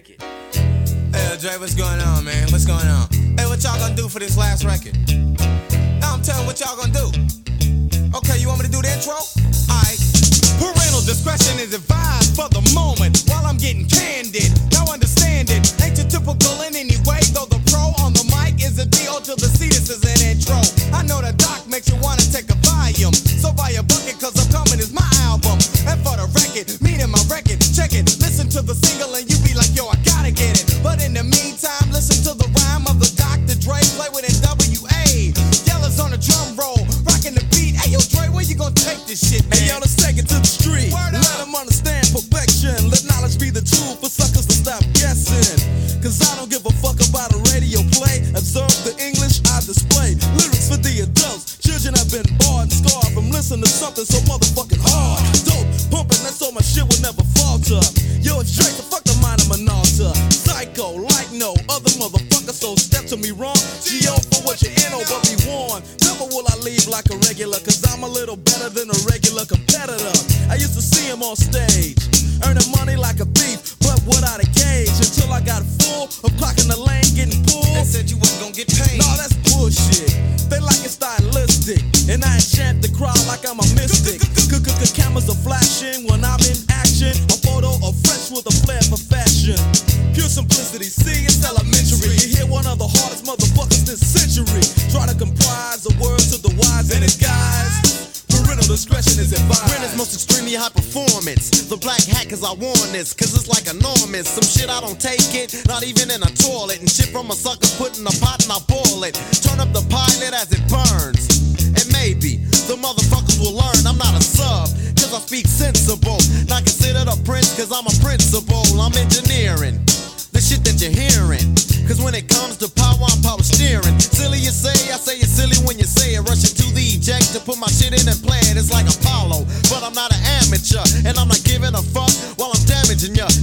ticket.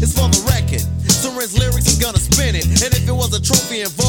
It's for the record. Surrender's lyrics, is gonna spin it. And if it was a trophy involved,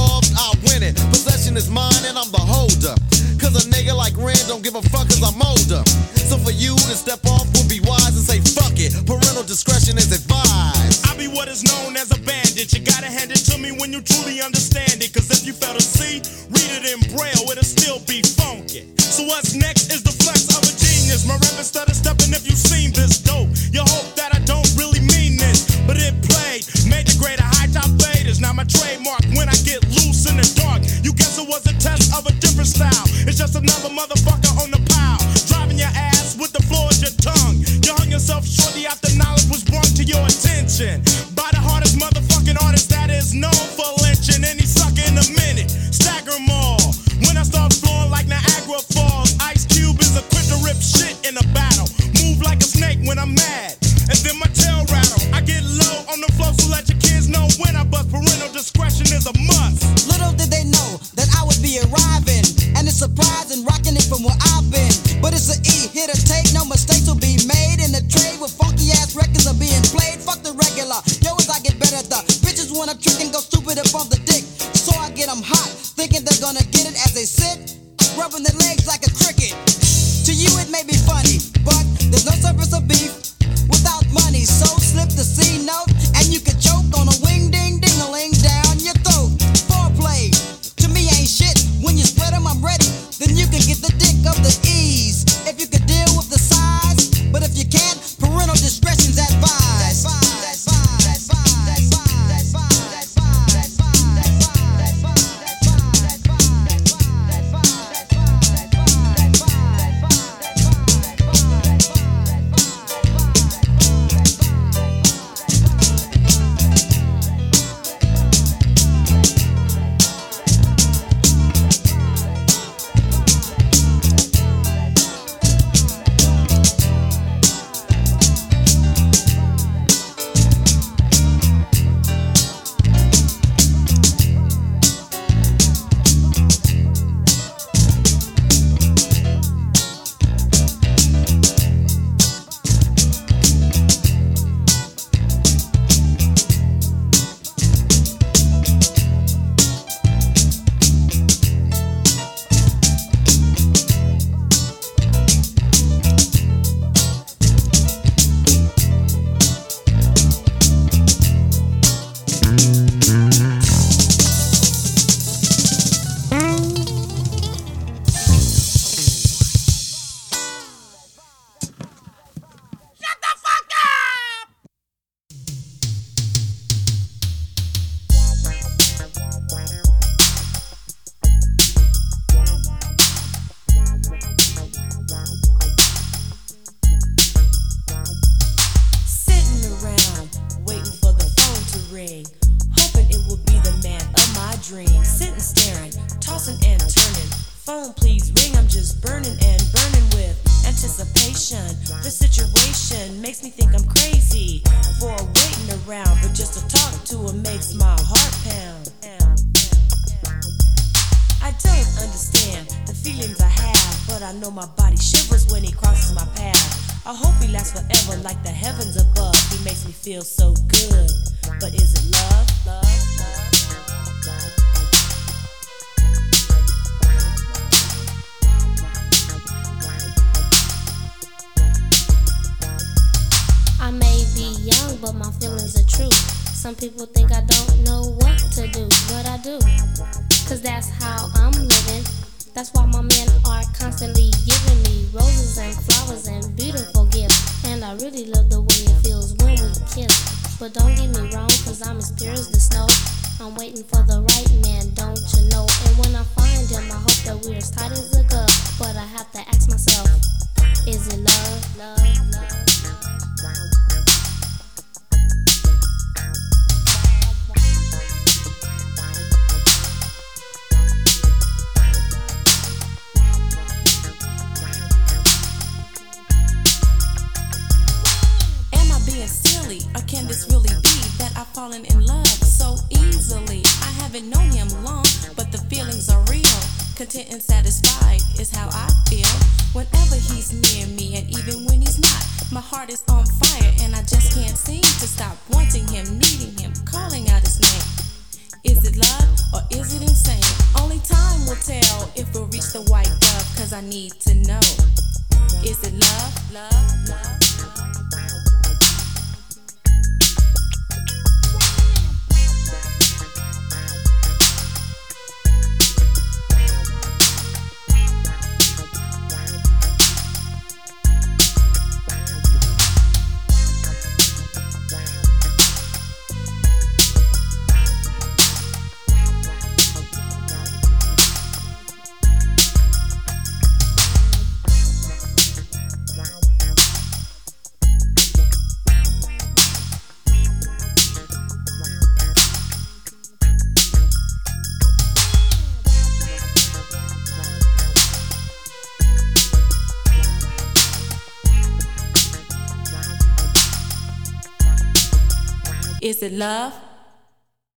Is it love?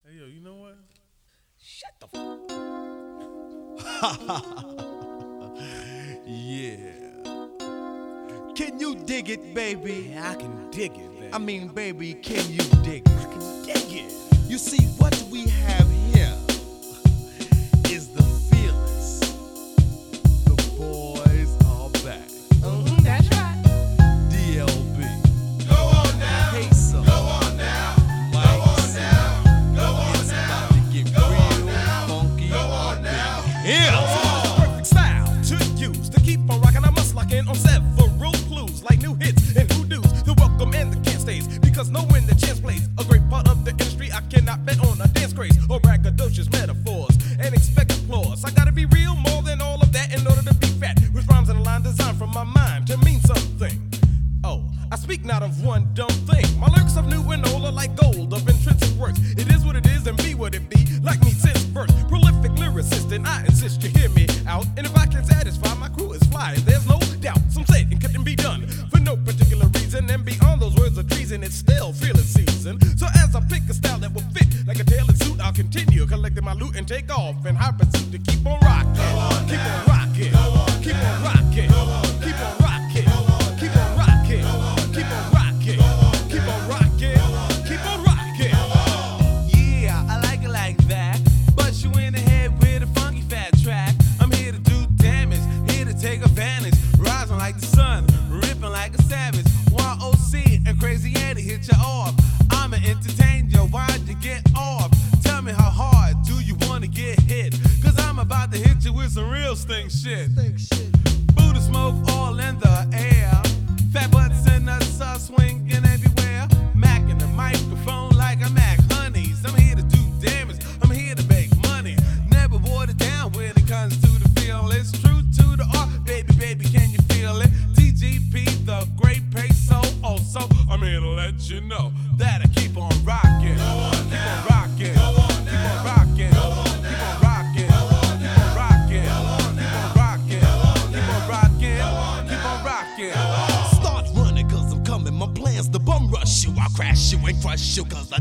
Hey, yo, you know what? Shut the fuck Yeah. Can you dig it, baby? Yeah, I can dig it, baby. I mean, baby, can you dig it? I can dig it. You see, what we have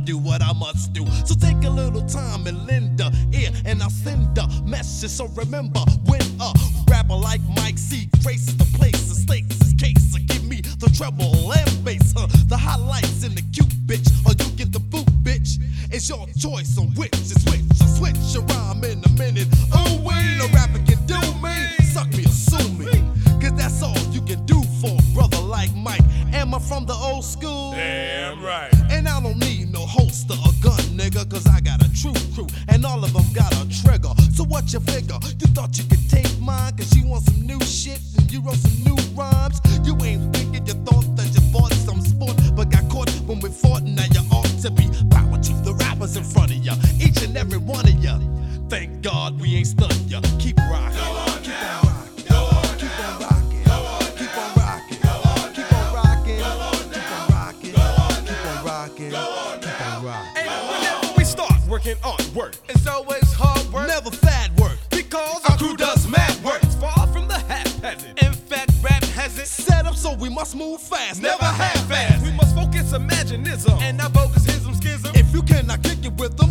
do what I must do. So take a little time and lend a ear, and I'll send a message. So remember, when a rapper like Mike C traces the place, the stakes is case, so give me the treble and bass, huh? the highlights in the cute bitch, or you get the boot, bitch. It's your choice on which is which. I switch your rhyme in a minute. Oh, wait, no rapper can do me. Suck me or sue me. Cause that's all you can do for a brother like Mike. From the old school? Damn right. And I don't need no holster or gun, nigga, cause I got a true crew, and all of them got a trigger. So what you figure? You thought you could take mine, cause you want some new shit, and you wrote some new rhymes. You ain't thinking, you thought that you bought some sport, but got caught when we fought, and now you ought to be bowing to the rappers in front of ya, each and every one of ya. Thank God we ain't stunned imaginism and not focusism schism. If you cannot kick it with them,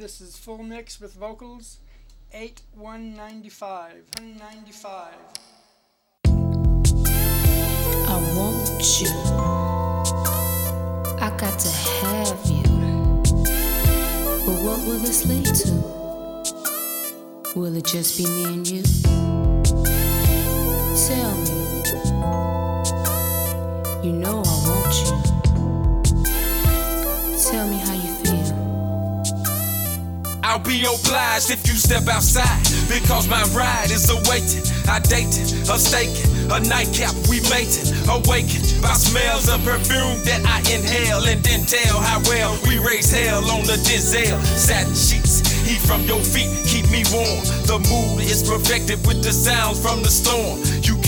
this is full mix with vocals. Eight one ninety five. One ninety five. I want you. I got to have you. But what will this lead to? Will it just be me and you? Tell me. You know I I'll be obliged if you step outside because my ride is awaiting. I dated, a staking, a nightcap we mating, awakened by smells of perfume that I inhale and then tell how well we raise hell on the Denzel satin sheets. Heat from your feet keep me warm. The mood is perfected with the sounds from the storm.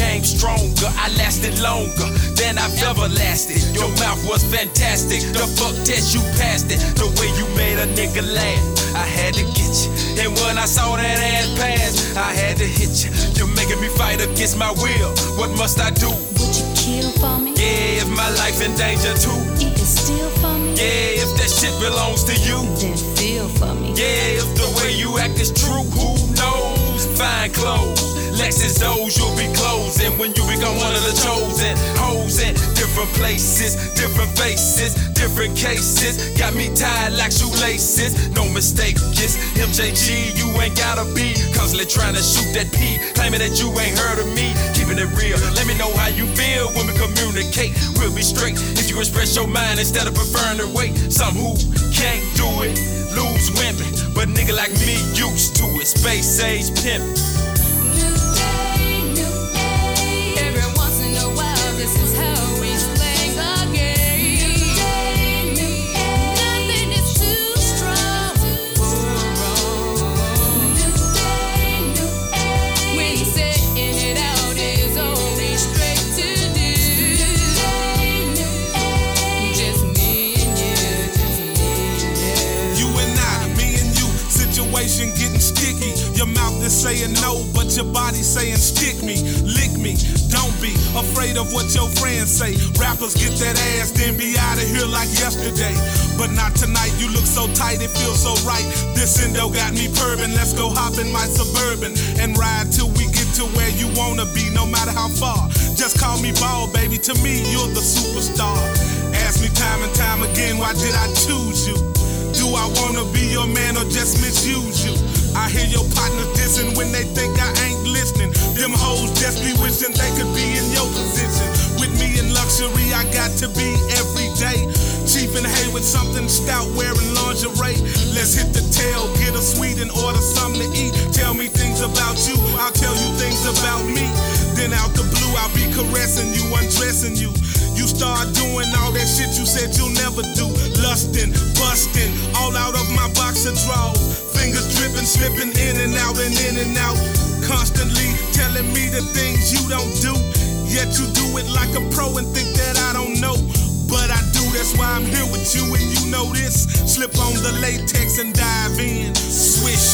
You came stronger, I lasted longer than I've ever lasted. Your mouth was fantastic. The fuck test you passed it. The way you made a nigga laugh, I had to get you. And when I saw that ass pass, I had to hit you. You're making me fight against my will. What must I do? Would you kill for me? Yeah, if my life in danger too. You can steal for me? Yeah, if that shit belongs to you. Then feel for me. Yeah, if the way you act is true, who knows? Fine clothes. Lexus doors, you'll be closing when you become one of the chosen. Hoes in different places, different faces, different cases. Got me tied like shoelaces. No mistake, yes. MJG, you ain't gotta be constantly trying to shoot that P. Claiming that you ain't heard of me. Keeping it real. Let me know how you feel when we communicate. We'll be straight if you express your mind instead of preferring to wait. Some who can't do it lose women, but nigga like me used to it. Space age pimp. Your mouth is saying no, but your body's saying stick me, lick me. Don't be afraid of what your friends say. Rappers get that ass, then be out of here like yesterday. But not tonight, you look so tight, it feels so right. This endo got me purring. Let's go hop in my suburban and ride till we get to where you wanna be, no matter how far. Just call me ball, baby. To me, you're the superstar. Ask me time and time again, why did I choose you? Do I wanna be your man or just misuse you? I hear your partners dissing when they think I ain't listening. Them hoes just be wishing they could be in your position. With me in luxury, I got to be every day. Chief and with something stout, wearing lingerie. Let's hit the tail, get a sweet and order something to eat. Tell me things about you, I'll tell you things about me. Then out the blue, I'll be caressing you, undressing you. You start doing all that shit you said you'll never do. Lusting, busting, all out of my box of drawers fingers dripping, slipping in and out and in and out. Constantly telling me the things you don't do. Yet you do it like a pro and think that I don't know. But I do, that's why I'm here with you and you know this. Slip on the latex and dive in. Swish.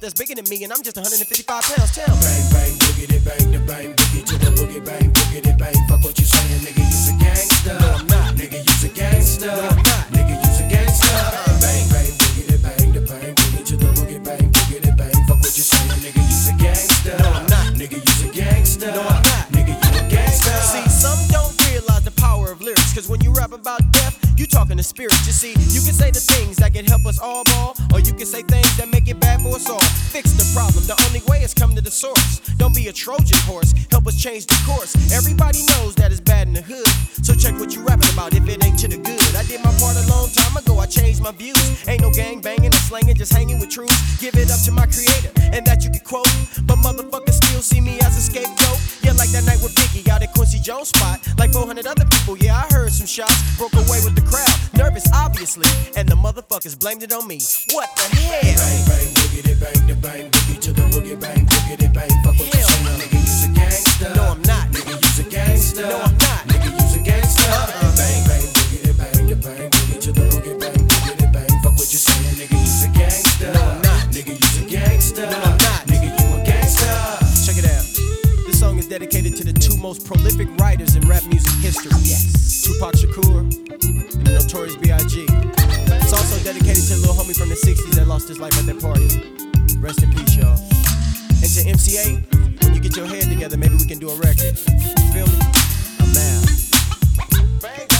that's bigger than me, and I'm just 155 pounds. Tell bang bang boogity bang the bang boogie to the boogie bang boogity bang. Fuck what you saying, nigga, you's a gangster. No, I'm not, nigga, you's a gangster. No, I'm not, nigga, you's a gangster. Bang bang boogity bang the bang boogie to the boogie bang boogity bang. Fuck what you saying, nigga, you's a gangster. No, I'm not, nigga, you's a gangster. No, I'm not, nigga, you a gangster. See, some don't realize the power of lyrics, cause when you rap about death talking to spirits, you see. You can say the things that can help us all ball, or you can say things that make it bad for us all. Fix the problem, the only way is come to the source. Don't be a Trojan horse, help us change the course. Everybody knows that it's bad in the hood, so check what you rapping about if it ain't to the good. I did my part a long time ago, I changed my views. Ain't no gang banging or slanging, just hanging with truth. Give it up to my creator, and that you can quote. But motherfuckers still see me as a scapegoat. Yeah, like that night with Biggie out at Quincy Jones spot. Like 400 other people, yeah, I heard some shots. Broke away with the crowd, nervous obviously, and the motherfuckers blamed it on me. What the hell? Bang, bang, boogity, bang, the bang, boogie to the boogie, bang, boogity, bang. Fuck what you say, nigga, you's a gangster. No, I'm not. Nigga, you's a gangster. No, I'm not. Nigga, you's a gangster. Uh-uh. Bang, bang, boogity, bang, the bang, boogie to the boogie, bang, boogity, bang. Fuck what you say, nigga, you's a gangster. No, I'm not. Nigga, you's a gangster. No, I'm not. Nigga, you a gangster. Check it out. This song is dedicated to the two most prolific writers in rap music history. Yes. Tupac Shakur Notorious B.I.G. It's also dedicated to little homie from the 60s that lost his life at that party. Rest in peace, y'all. And to MCA, when you get your head together, maybe we can do a record. Feel me? I'm out.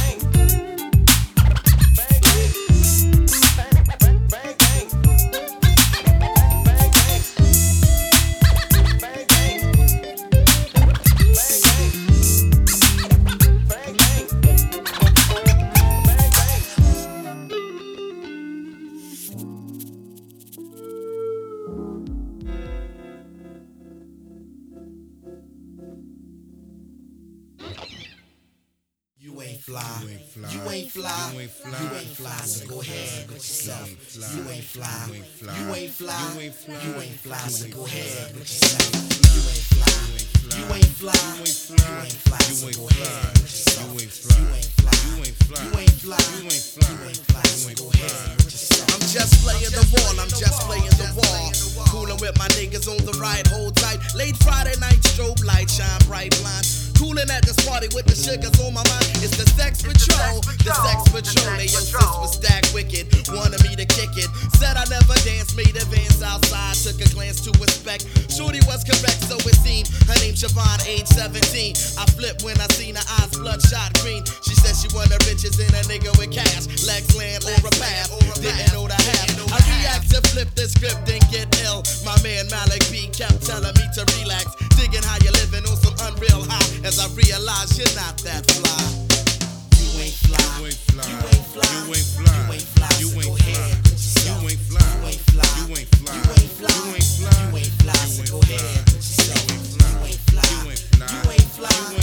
Fly. You ain't fly. You ain't fly. You ain't fly. So go ahead with yourself. You ain't fly. You ain't fly. You ain't fly. You ain't fly. You ain't fly. So go ahead with yourself. You ain't fly. You ain't fly. You ain't fly. You ain't fly. So go ahead with yourself. You ain't fly. You ain't fly. You ain't fly. You ain't fly. You ain't fly. You ain't fly. So go ahead with yourself. I'm just playing the wall, I'm just playing the wall. Coolin' with my niggas on the ride, hold tight. Late Friday night, strobe light, shine bright blind. Coolin' at this party with the sugars on my mind. It's the sex patrol, the sex patrol. They your sis was stacked wicked, wanted me to kick it. Said I never danced, made advance outside. Took a glance to inspect. Shorty was correct, so it seemed. Her name Siobhan, age 17. I flipped when I seen her eyes bloodshot green. She said she wanted riches in a nigga with cash. Legs, land, or a path. Didn't know the half. I react to flip the script and get ill. My man Malik B kept telling me to relax. Digging how you living on some unreal high. As I realize you're not that fly. You ain't fly. You ain't fly. You ain't fly. You ain't fly. You ain't fly. You ain't fly. You ain't fly. You ain't fly. You ain't fly. You ain't fly. You ain't fly. You ain't fly. So go ahead with yourself. You ain't fly. You ain't fly. You ain't fly.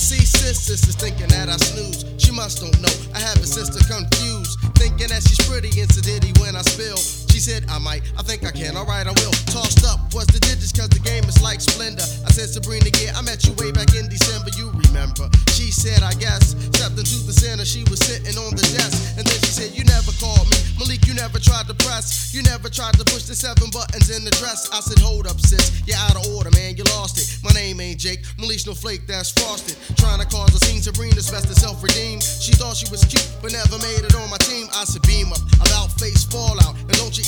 You see, sis, sis is thinking that I snooze. She must don't know. I have a sister confused, thinking that she's pretty and sedity when I spill. Said I might, I think I can, alright, I will. Tossed up was the digits, cause the game is like Splendor. I said, Sabrina, yeah, I met you way back in December, you remember. She said, I guess. Stepped into the center, she was sitting on the desk. And then she said, You never called me. Malik, you never tried to press. You never tried to push the seven buttons in the dress. I said, Hold up, sis. You're out of order, man. You lost it. My name ain't Jake. Malik's no flake, that's frosted. Trying to cause a scene, Sabrina's best to self redeem. She thought she was cute, but never made it on my team. I said, Beam up. About face fallout. And don't you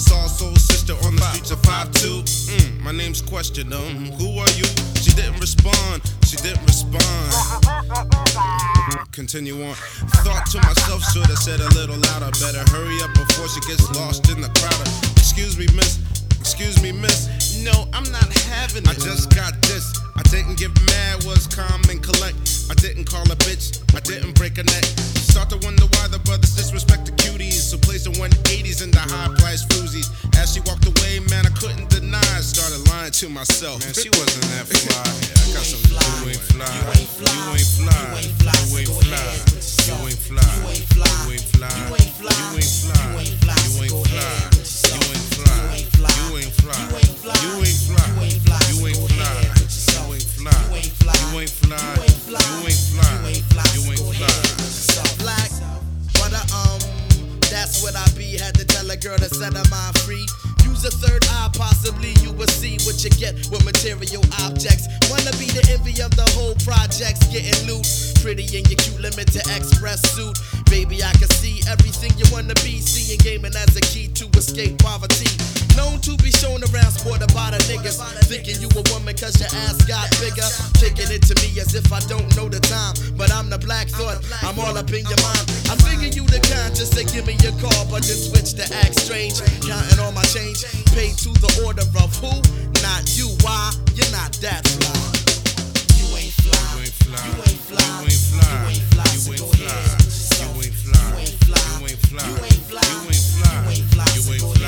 Saw soul sister on the streets of 5'2. Mm, my name's question, um, who are you? She didn't respond, she didn't respond. Continue on. Thought to myself, should've said a little louder. Better hurry up before she gets lost in the crowd. Excuse me, miss. Excuse me, miss. No, I'm not having it. I just got this. I didn't get mad, was calm and collect. I didn't call a bitch. I didn't break a neck. Start to wonder why the brothers disrespect the cuties. So place the 180s in the high price floozies. As she walked away, man, I couldn't deny. Started lying to myself. Man, she wasn't that fly. I got some. You ain't fly. You ain't fly. You ain't fly. You ain't fly. You ain't fly. You ain't fly. You ain't fly. You ain't fly. You ain't fly. You ain't fly. You ain't fly. You ain't fly. You ain't fly. You ain't fly. You ain't fly. You ain't fly. You ain't fly. You ain't fly. That's what I be. Had to tell a girl to set her mind free. Use a third eye, possibly you will see what you get with material objects. Wanna be the envy of the whole projects, getting loot. Pretty in your cute limit to express suit. Baby, I can see everything you wanna be. Seeing gaming as a key to escape poverty. Known to be shown around, sport by the niggas. Thinking you a woman cause your ass got bigger. Taking it to me as if I don't know the time. But I'm the black thought, I'm all up in your mind. I figure you the kind, just say give me your call. But then switch to act strange. Counting all my change, paid to the order of who? Not you, why? You're not that fly. You ain't fly. You ain't fly. You ain't fly. You ain't fly. You ain't fly. You ain't fly fly. You ain't fly. You ain't fly. You ain't fly. You ain't fly.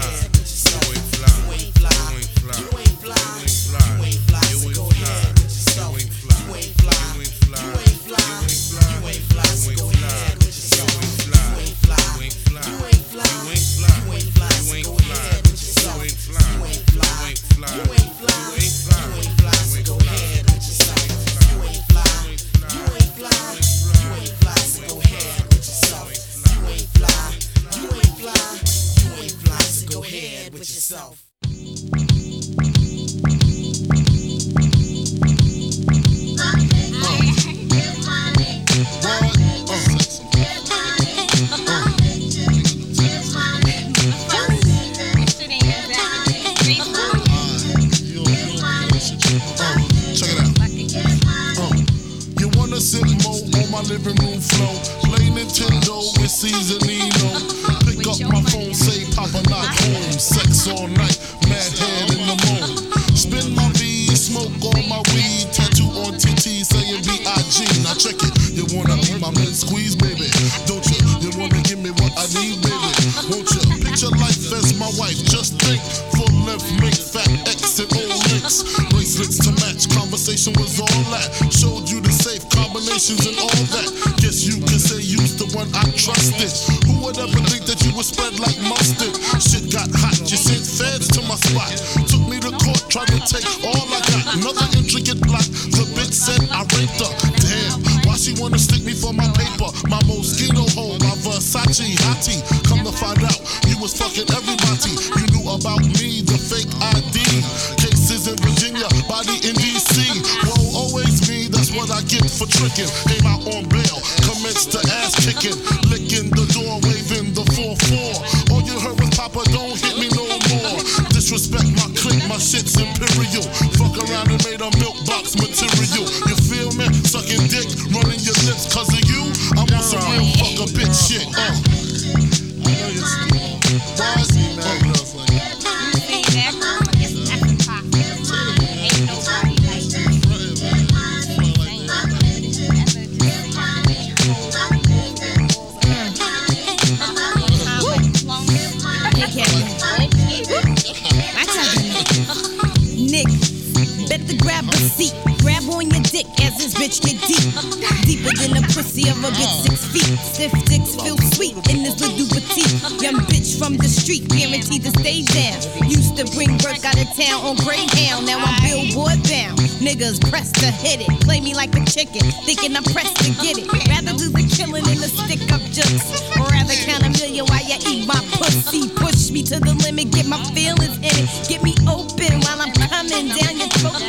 down. Used to bring work out of town on Greyhound, now I'm billboard bound. Niggas pressed to hit it, play me like a chicken, thinking I'm pressed to get it. Rather lose the killing than the stick up jokes. Rather count a million while you eat my pussy. Push me to the limit, get my feelings in it. Get me open while I'm coming down your throat.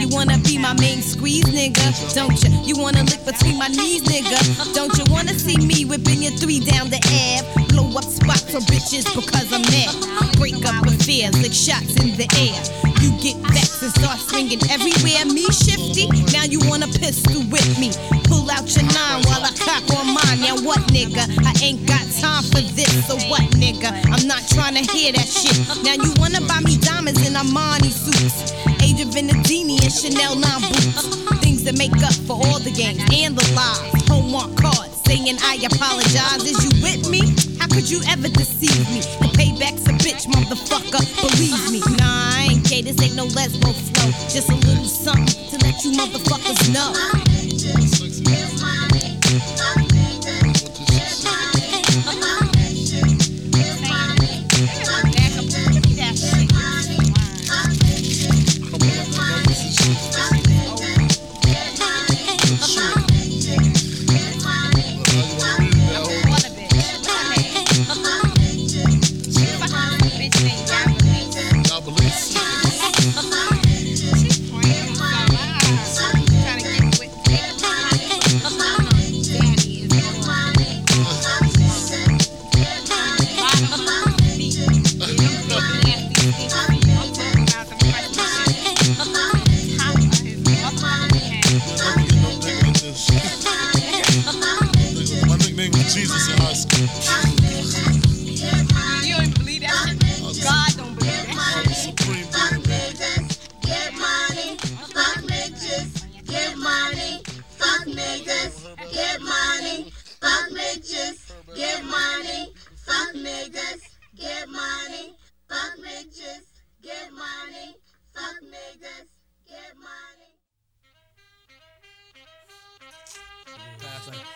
You wanna be my main squeeze, nigga, don't you? You wanna lick between my knees, nigga, don't you? Wanna see me whipping your three down the air? Blow up spots for bitches because shots in the air. You get vexed and start swinging everywhere. Me shifty, now you want a pistol with me. Pull out your nine while I cock on mine. Now what, nigga? I ain't got time for this. So what, nigga? I'm not trying to hear that shit. Now you wanna buy me diamonds and Armani suits, Age of Venedini and Chanel 9 boots. Things that make up for all the games and the lies. Homework cards saying I apologize. Is you with me? How could you ever deceive me? just a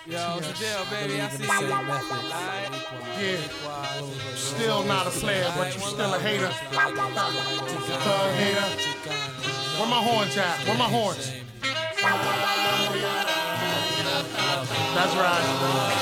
Yo, it's the deal, baby. I see you. Alright. Yeah. Still not a player, but you still a hater. Thug hater. Where my horns at? Where my horns? That's right.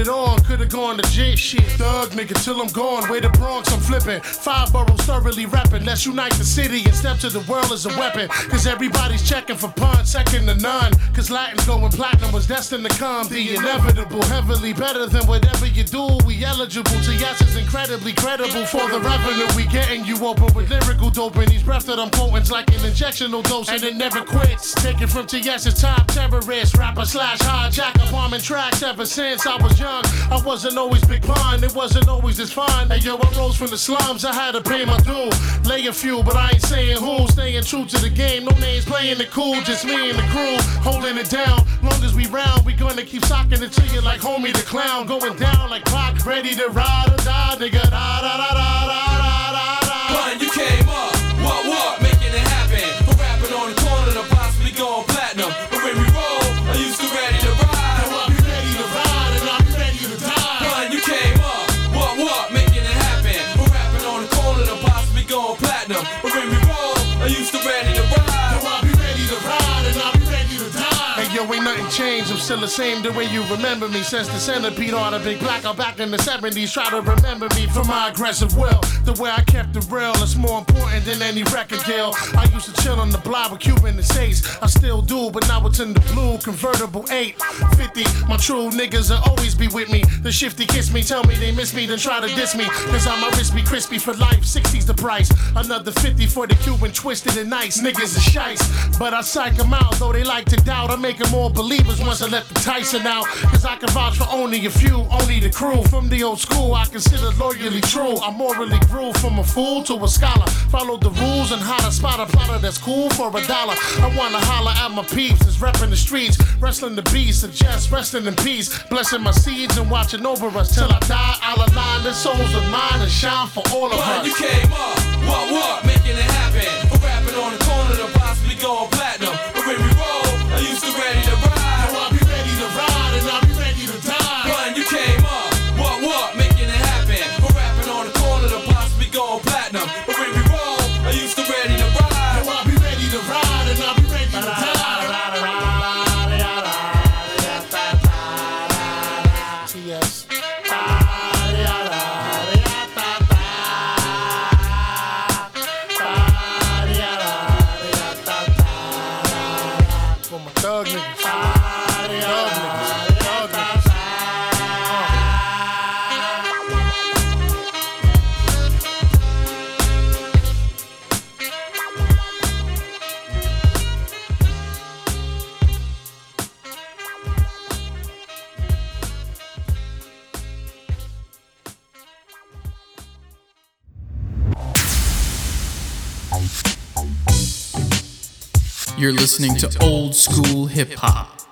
It on. Gone to J shit. Thug nigga till I'm gone. Way to Bronx, I'm flipping. Five boroughs thoroughly repping. Let's unite the city and step to the world as a weapon. Cause everybody's checking for pun, second to none. Cause Latin going platinum was destined to come. The inevitable, heavily better than whatever you do. We eligible to yes is incredibly credible for the revenue we getting. You open with lyrical dope and these breath that I'm quoting's like an injectional dose and it never quits. Taken from TS's top terrorist, rapper slash hijacker, bombing tracks ever since I was young. I wasn't always big pun, it wasn't always this fine. Hey yo, I rose from the slums, I had to pay my due. Lay a few, but I ain't saying who. Staying true to the game, no names playing it cool, just me and the crew holding it down. Long as we round, we gonna keep socking it to you like homie the clown. Going down like Pac, ready to ride or die, nigga. Da da da da da still the same the way you remember me. Since the centipede on a big black out back in the 70s. Try to remember me for my aggressive will. The way I kept it real is more important than any record deal. I used to chill on the block with Cuban and States. I still do, but now it's in the blue convertible 850. My true niggas will always be with me. The shifty kiss me, tell me they miss me, then try to diss me. Cause I'm a be crispy for life. 60's the price. Another 50 for the Cuban twisted and nice. Niggas are shice. But I psych them out, though they like to doubt. I'm making more believers once I let the Tyson out. Cause I can vouch for only a few, only the crew. From the old school, I consider loyally true. I morally grew from a fool to a scholar. Follow the rules and how to spot a plotter that's cool for a dollar. I wanna holler at my peeps that's repping the streets. Wrestling the beast, suggest resting in peace. Blessing my seeds and watching over us till I die. I'll align the souls of mine and shine for all of us. you came up,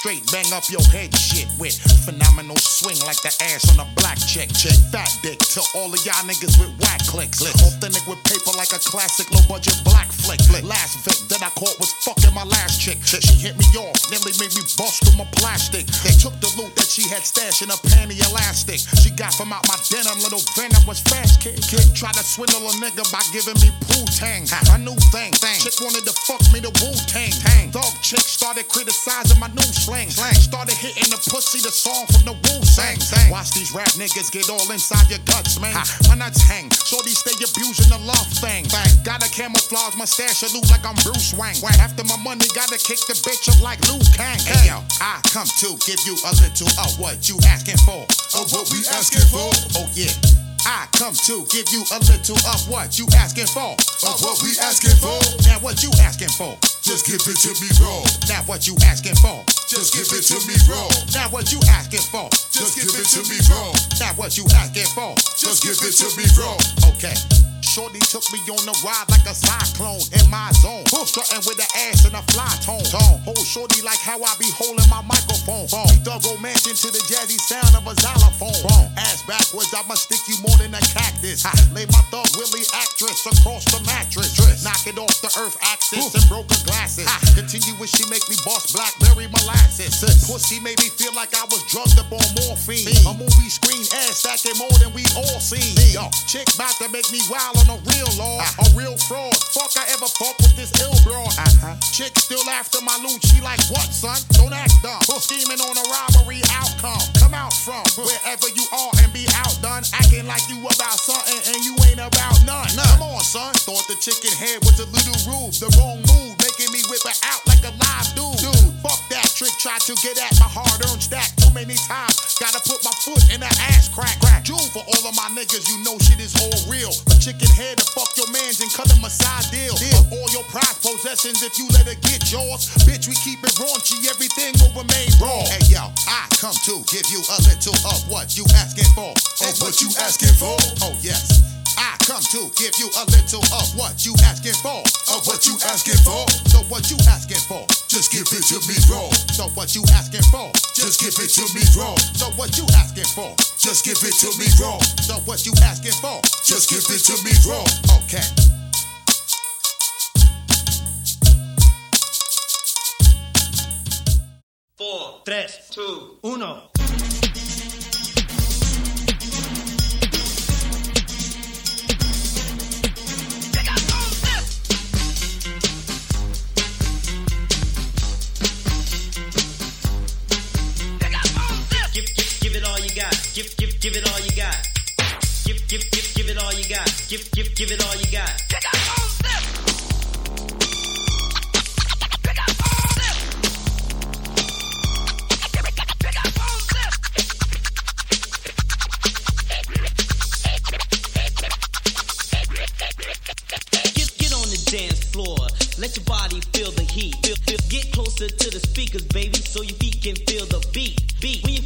Straight bang up your head shit with phenomenal swing like the ass on a black chick. Chick fat dick to all of y'all niggas with whack clicks. Authentic with paper like a classic low budget black flick. flick. Last Vic that I caught was fucking my last chick. She hit me off, nearly made me bust through my plastic. They took the loot that she had stashed in a panty elastic. She got from out my denim, little venom was fast kid. Kid tried to swindle a nigga by giving me poo tang. A new thing, thing. Chick wanted to fuck me the Wu Tang. Dog chicks started criticizing my new slang. Started hitting the pussy, the song from the Wu sang. Watch these rap niggas get all inside your guts, man. My nuts hang. Shorty stay abusing the love thing. Gotta camouflage my stash, I look like I'm Bruce Wayne. After my money, gotta kick the bitch up like Liu Kang. Hey yo, I come to give you a little of what you asking for. Of what we asking for? Oh yeah. I come to give you a little of what you asking for. Of what we asking for? Now what you asking for? Just give it to me raw. Now what you asking for? Just give it to me raw. Now what you asking for? Just give it to me raw. Now what you asking for? Just give it to me raw. Okay. Shorty took me on a ride like a cyclone in my zone. Strutting with the ass in a fly tone. Hold shorty like how I be holding my microphone. Phone. We thug romance into the jazzy sound of a xylophone. Phone. Ass backwards, I'ma stick you more than a cactus. Ha. Lay my thug Willie actress across the mattress. Knock it off the earth axis and broke her glasses. Ha. Continue when she make me boss blackberry molasses. Pussy made me feel like I was drugged up on morphine. A movie screen ass stacking more than we all seen. Yo, chick bout to make me wild on a real law, a real fraud. Fuck I ever fuck with this ill broad. Uh-huh. Chick still after my loot, she like what, son? Don't act dumb. Scheming on a robbery outcome. Come out from wherever you are and be outdone. Acting like you about something and you ain't about none. Come on, son. Thought the chicken head was a little rude. The wrong move, making me whip her out like a live dude. Dude, trick. Try to get at my hard-earned stack too many times. Gotta put my foot in her ass crack. crack. Jewel for all of my niggas, you know shit is all real. A chicken head to fuck your mans and cut them a side deal. deal. All your prized possessions if you let her get yours. Bitch, we keep it raunchy, everything will remain raw. Hey yo, I come to give you a little of what you asking for. Of what you asking for? Oh yes. I come to give you a little of what you asking for. Of what you asking for? So what you asking for? Just give it to me raw. So what you asking for? Just give it to me raw. So what you asking for? Just give it to me raw. So what you asking for? Just give it to me raw. Okay. Four, tres, two, uno. Give, it all you got. Give, give, give, give it all you got. Give, give, give it all you got. Get, on this. get up. On this. Just get on the dance floor. Let your body feel the heat. Feel, feel, get closer to the speakers, baby, so your feet can feel the beat. Beat. When you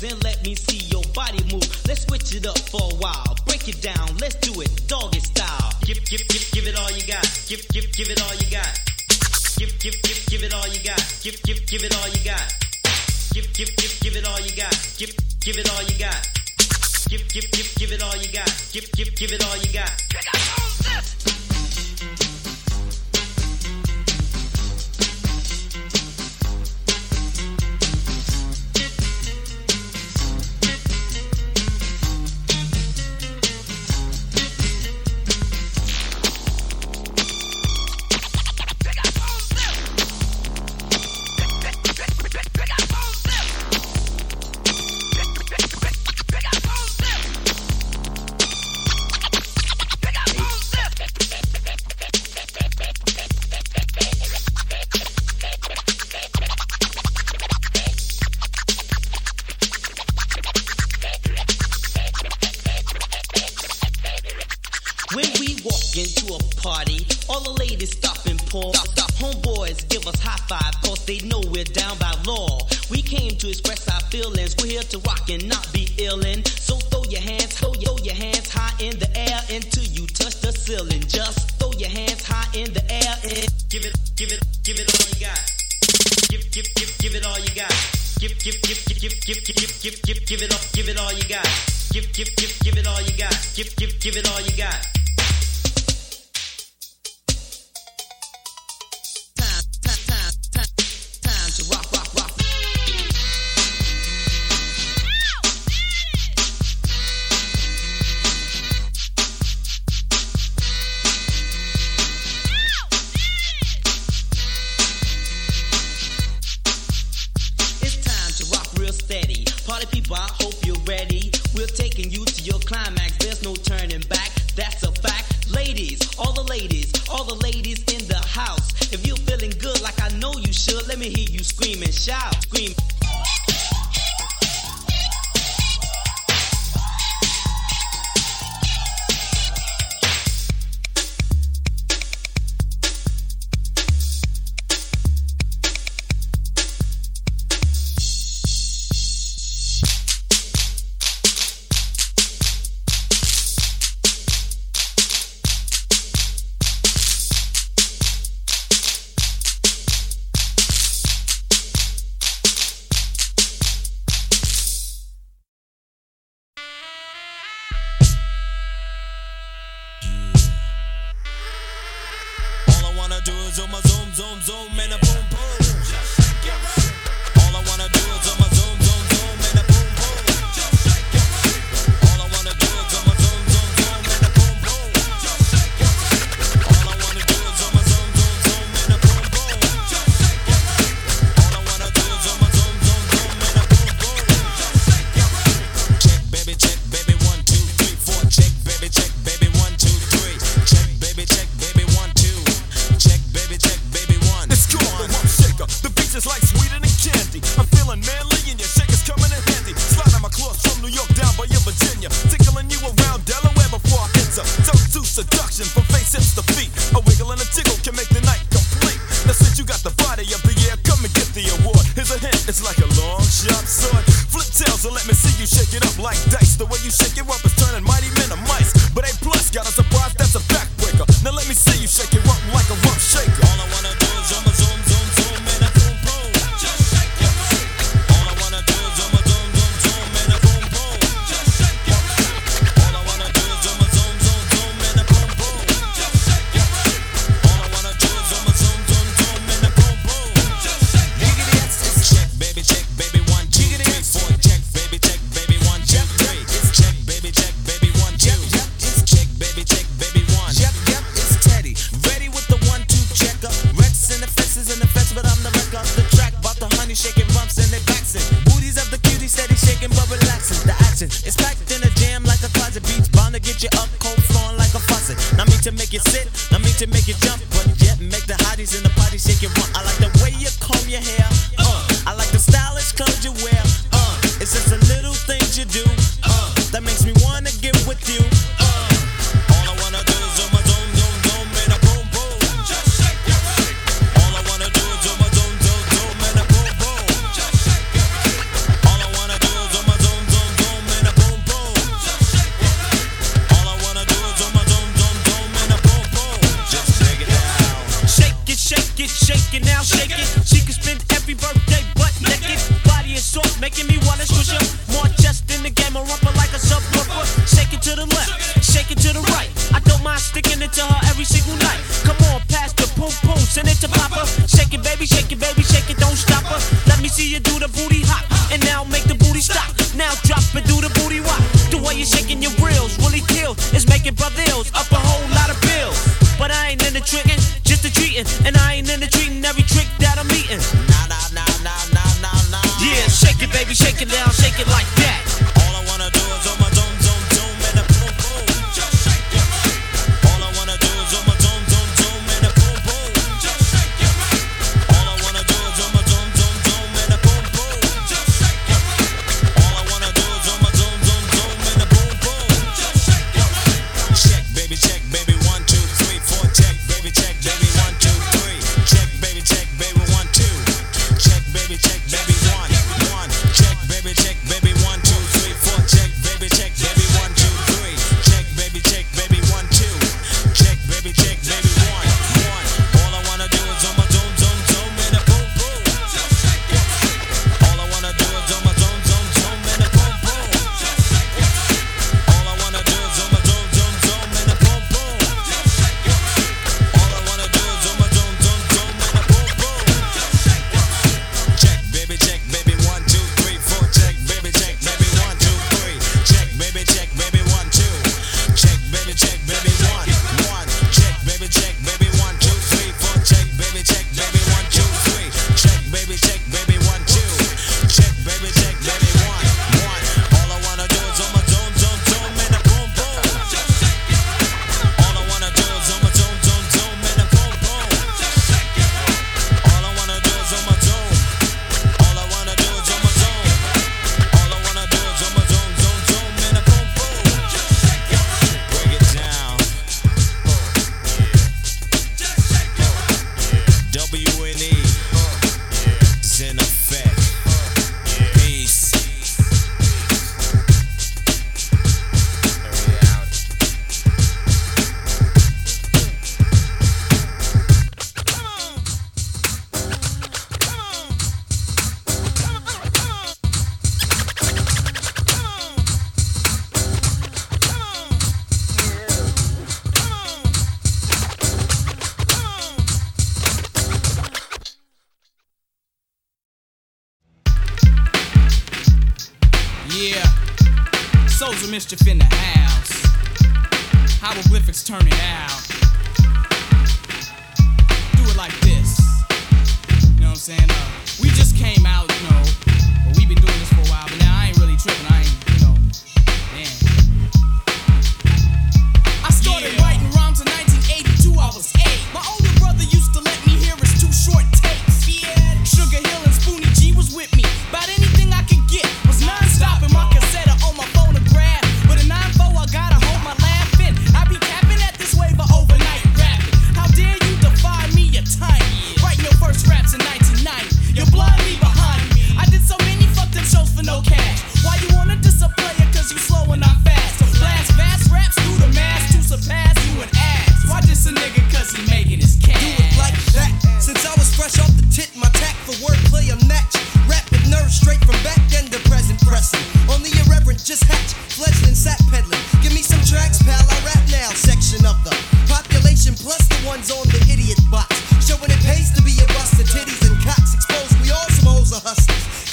your shoes and let me see your body move. Let's switch it up for a while. Break it down. Let's do it doggy style. Give, give, give, give it all you got. Give, give, give it all you got. Give, give, give, give it all you got. Give, give, give it all you got. Give, give, give, give it all you got. Give, give it all you got. Give, give, give, give it all you got. Give, give, give it all you got. When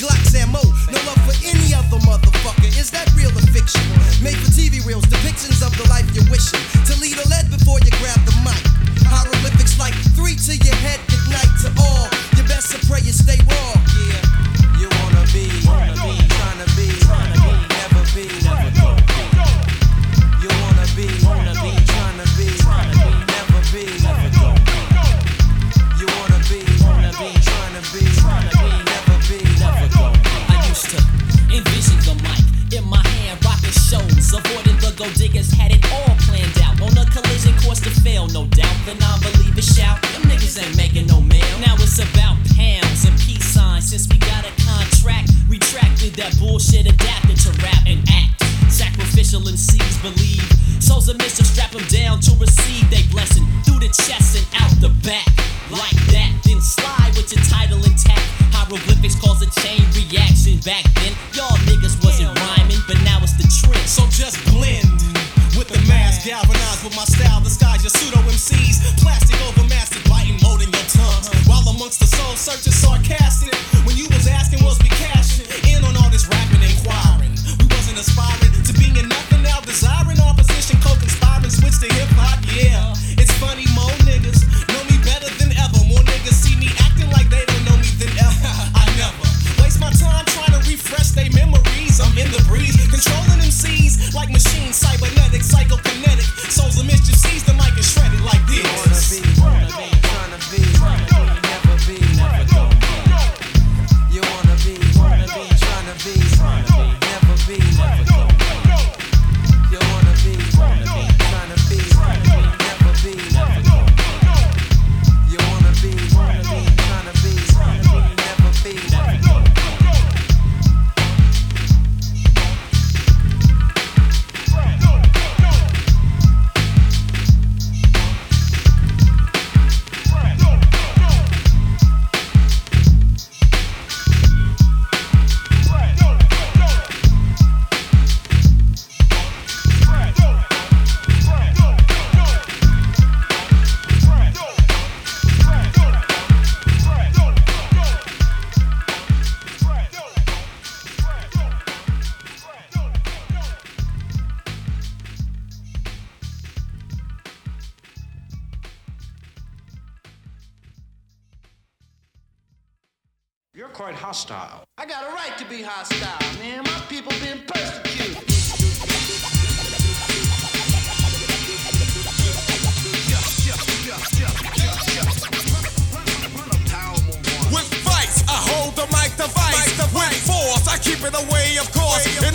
Glocks ammo. No love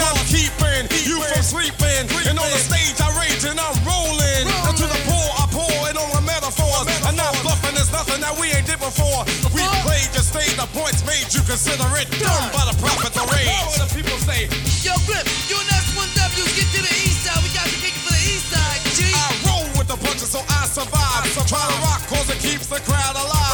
I'm keeping you from sleeping. And on the stage, I rage and I'm rolling. And to the poor, I pour in all my metaphors. I'm not bluffing, there's nothing that we ain't did before. We played your stage, the points made you consider it done by the prophet of rage. The people say? Yo, Grip, you and us one W's, get to the east side. We got to kick it for the east side. G. I roll with the punches, so I survive. So try to rock, cause it keeps the crowd alive.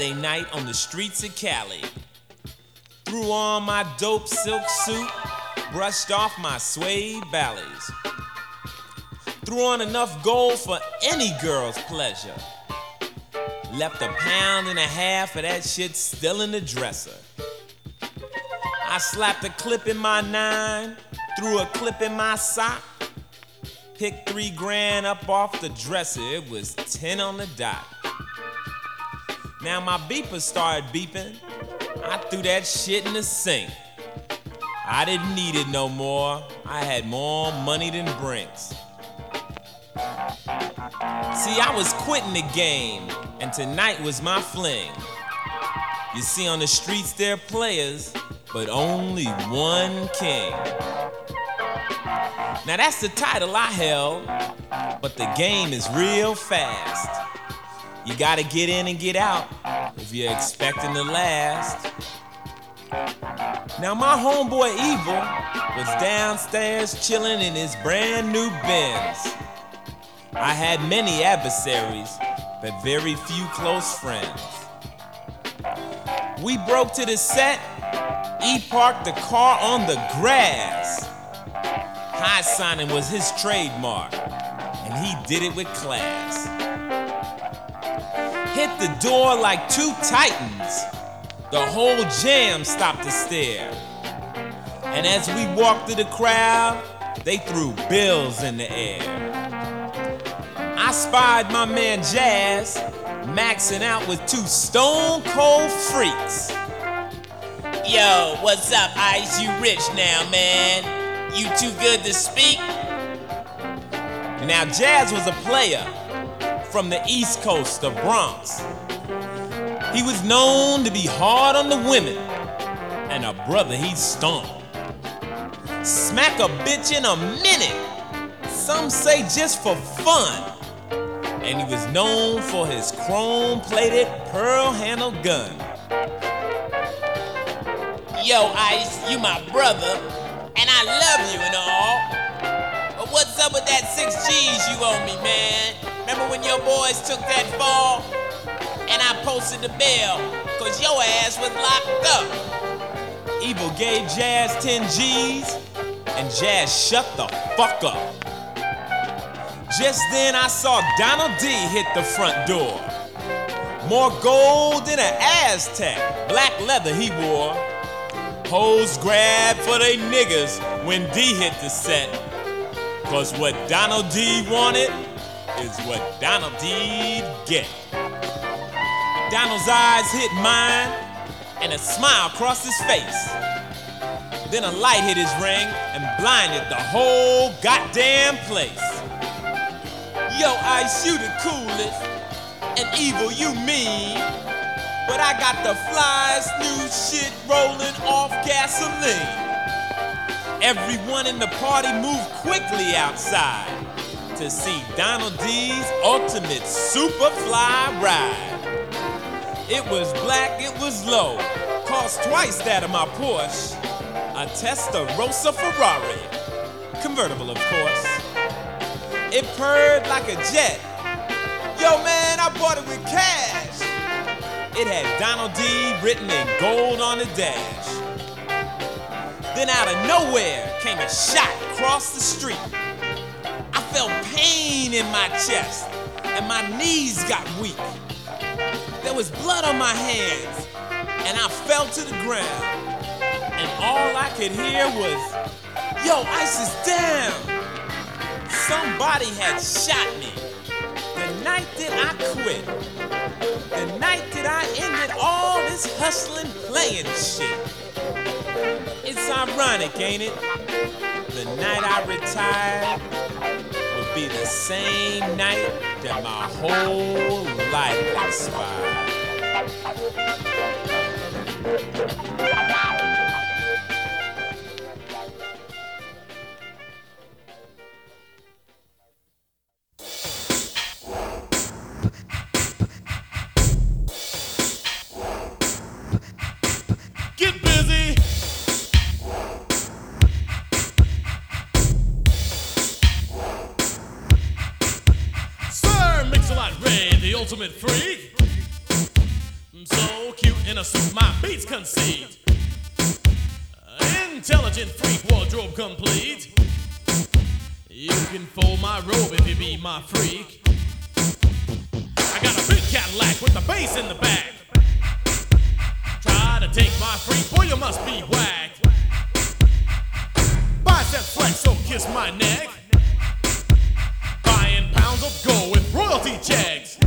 Saturday night on the streets of Cali. Threw on my dope silk suit, brushed off my suede Ballys. Threw on enough gold for any girl's pleasure. Left a pound and a half of that shit still in the dresser. I slapped a clip in my nine, threw a clip in my sock, picked three grand up off the dresser. It was 10 on the dot. Now my beeper started beeping. I threw that shit in the sink. I didn't need it no more. I had more money than Brinks. See, I was quitting the game, and tonight was my fling. You see, on the streets there are players, but only one king. Now that's the title I held, but the game is real fast. You gotta get in and get out if you're expecting to last. Now my homeboy Evil was downstairs chilling in his brand new Benz. I had many adversaries, but very few close friends. We broke to the set. E parked the car on the grass. High signing was his trademark, and he did it with class. Hit the door like two titans. The whole jam stopped to stare. And as we walked through the crowd, they threw bills in the air. I spied my man Jazz maxing out with two stone cold freaks. Yo, what's up, Ice? You rich now, man. You too good to speak? Now, Jazz was a player from the East Coast, the Bronx. He was known to be hard on the women, and a brother he stomp. Smack a bitch in a minute, some say just for fun. And he was known for his chrome plated, pearl handled gun. Yo, Ice, you my brother, and I love you and all. What's up with that six G's you owe me, man? Remember when your boys took that fall? And I posted the bail, cause your ass was locked up. Evil gave Jazz 10 G's, and Jazz shut the fuck up. Just then I saw Donald D hit the front door. More gold than an Aztec, black leather he wore. Hoes grabbed for they niggas when D hit the set. Cause what Donald D wanted is what Donald D get. Donald's eyes hit mine, and a smile crossed his face. Then a light hit his ring and blinded the whole goddamn place. Yo, Ice, you the coolest, and evil, you mean. But I got the flyest new shit rolling off gasoline. Everyone in the party moved quickly outside to see Donald D's ultimate super fly ride. It was black, it was low, cost twice that of my Porsche. A Testarossa Ferrari, convertible of course. It purred like a jet. Yo man, I bought it with cash. It had Donald D written in gold on the dash. Then out of nowhere came a shot across the street. I felt pain in my chest, and my knees got weak. There was blood on my hands, and I fell to the ground. And all I could hear was, Yo, ice is down. Somebody had shot me. The night that I quit. The night that I ended all this hustling, playing shit. It's ironic, ain't it? The night I retired will be the same night that my whole life expired. Ultimate freak. I'm so cute in a suit, my beats conceit. Intelligent freak, wardrobe complete. You can fold my robe if you be my freak. I got a big Cadillac with the bass in the back. Try to take my freak, boy, you must be whacked. Bicep flex, so kiss my neck. Buying pounds of gold with royalty checks.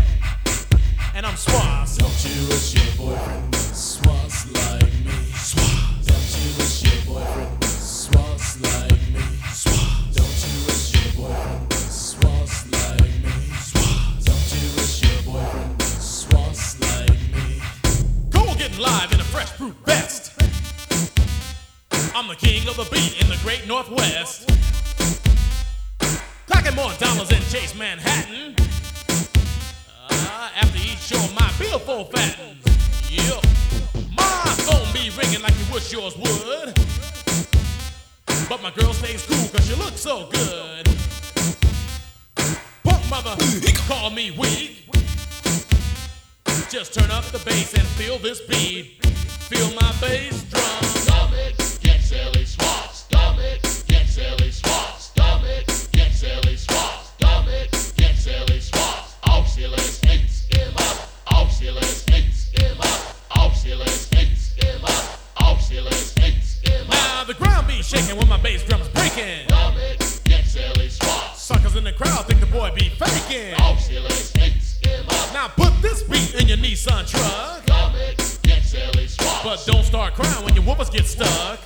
And I'm swass. Don't you wish your boyfriend was like me? Swass. Don't you wish your boyfriend was swass like me? Swass. Don't you wish your boyfriend was swass like me? Swass. Don't you wish your boyfriend was swass like me? Go getting live in a fresh fruit vest. I'm the king of the beat in the great Northwest. Clocking more dollars than Chase Manhattan. After each show, my billfold fattens. Yup. My phone be ringing like you wish yours would. But my girl stays cool cause she looks so good. Punk mother, call me weak. Just turn up the bass and feel this beat. Feel my bass drum. Be when my bass drum's breaking. Get silly swat. Suckers in the crowd think the boy be faking. Auxilies, hit, skim up. Now put this beat in your Nissan truck. Stomach, get silly swat. But don't start crying when your whoopers get stuck.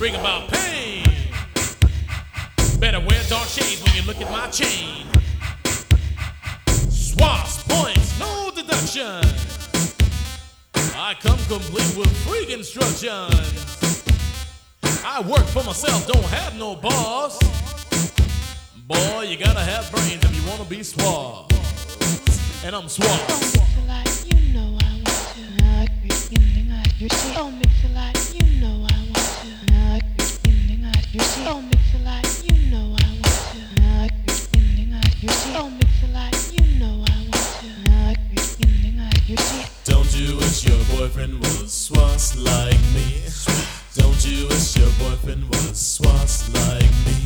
Bring about pain. Better wear dark shades when you look at my chain. Swaps, points, no deduction. I come complete with freak instructions. I work for myself, don't have no boss. Boy, you gotta have brains if you wanna be suave. And I'm suave. You know I want to. Knock you see. Oh, mix a lot. You know you see. Oh, like you know I want to. You see. Oh, me feel like you know I want to. Oh, like you see. Don't you wish your boyfriend was swass like me? Don't you wish your boyfriend was swass like me?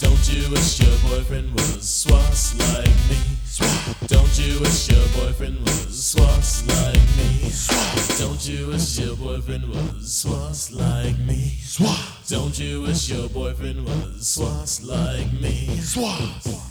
Don't you wish your boyfriend was swass like me? Don't you wish your boyfriend was swass like me? Don't you wish your boyfriend was swass like me? Don't you wish your boyfriend was swast like me? Swast.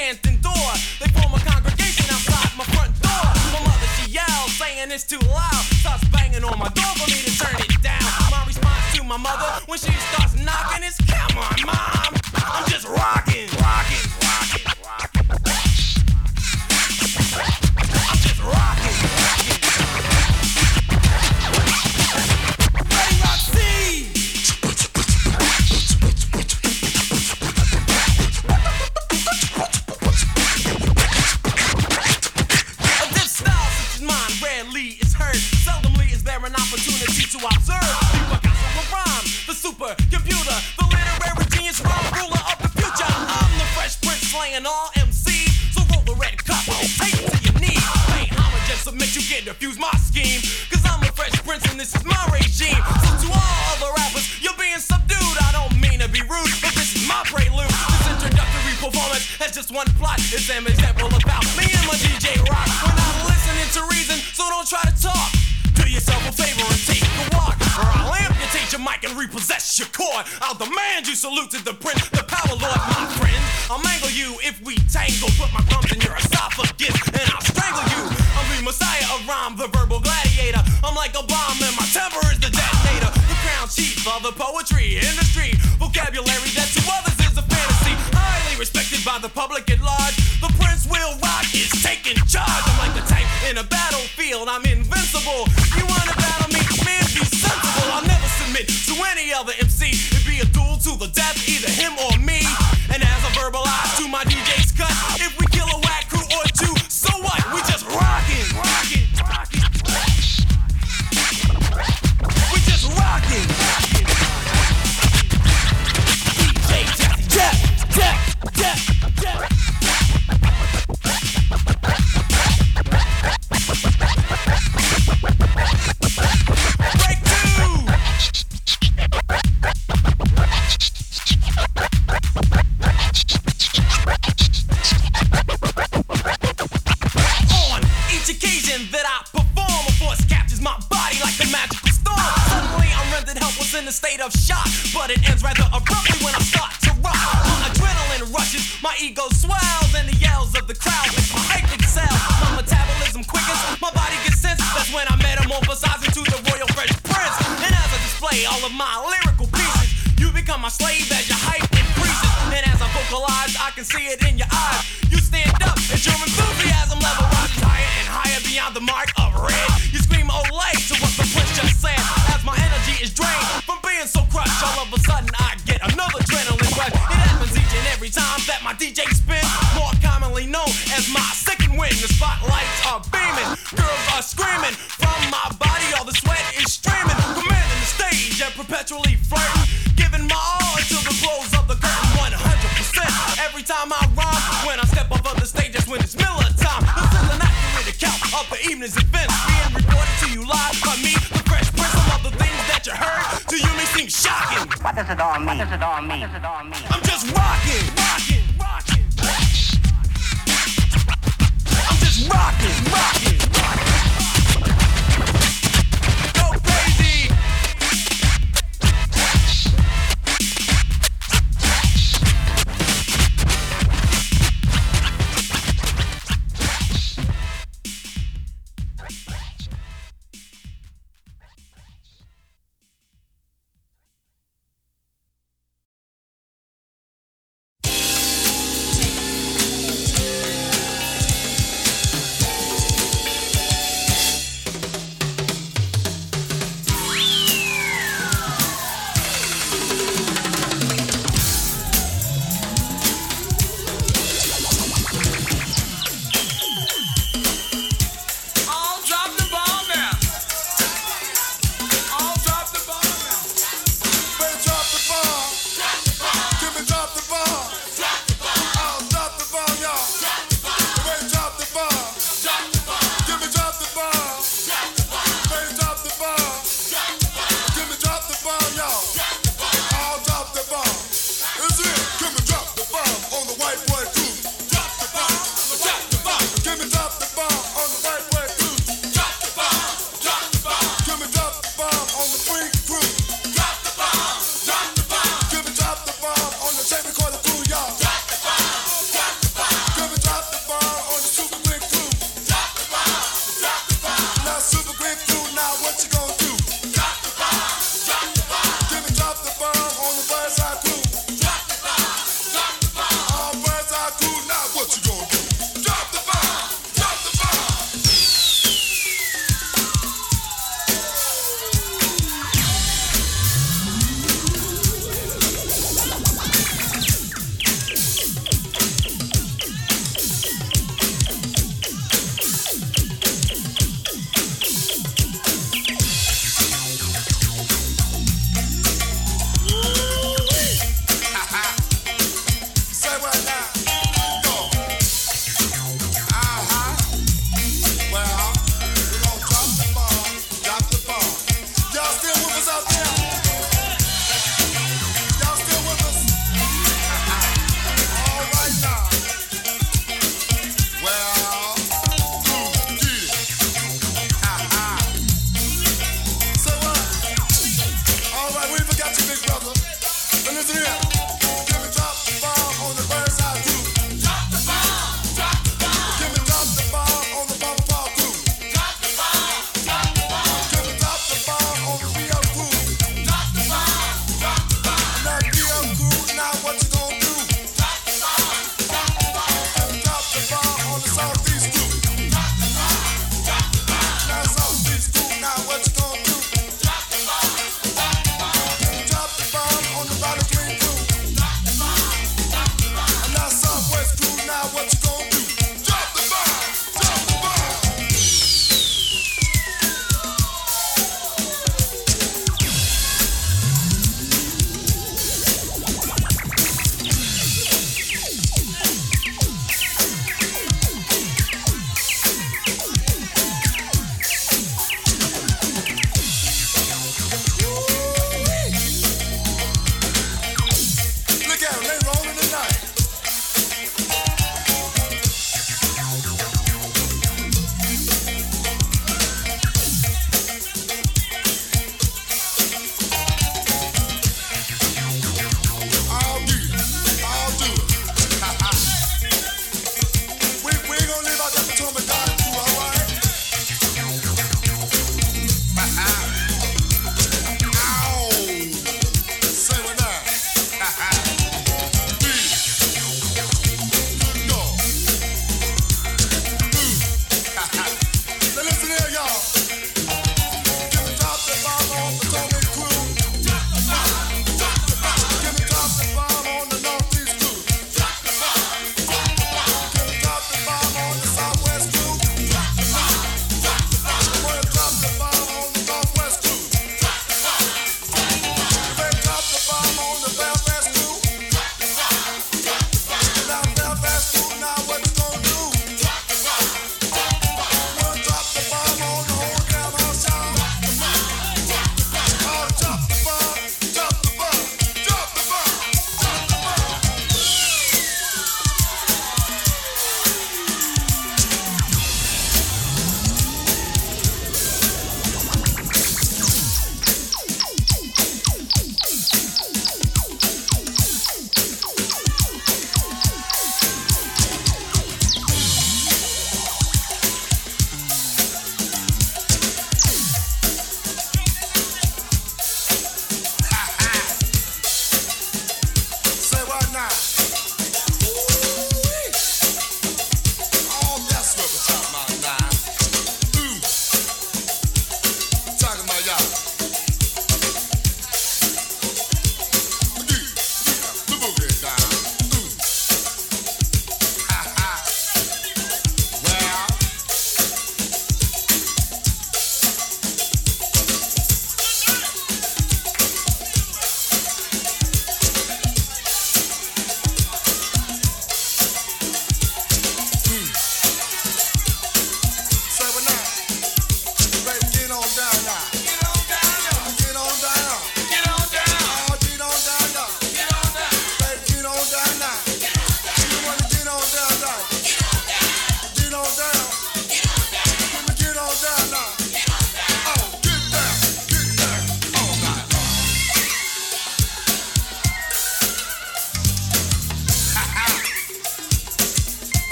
Canton door. They form a congregation outside my front door. My mother, she yells, saying it's too loud. Starts banging on my door for me to turn it down. My response to my mother when she starts knocking is, come on, mom, I'm just rocking. beyond the mark of red. You scream Olay to what the prince just said. As my energy is drained from being so crushed, all of a sudden I get another adrenaline rush. It happens each and every time that my DJ spins, more commonly known as my second win. The spotlights are beaming, girls are screaming. What does it all mean? What does it all mean? What does it all mean? I'm just rocking, rocking, rocking. I'm just rocking, rocking.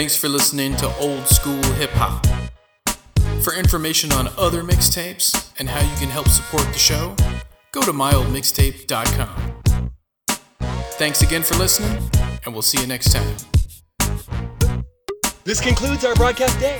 Thanks for listening to Old School Hip Hop. For information on other mixtapes and how you can help support the show, go to myoldmixtape.com. Thanks again for listening, and we'll see you next time. This concludes our broadcast day.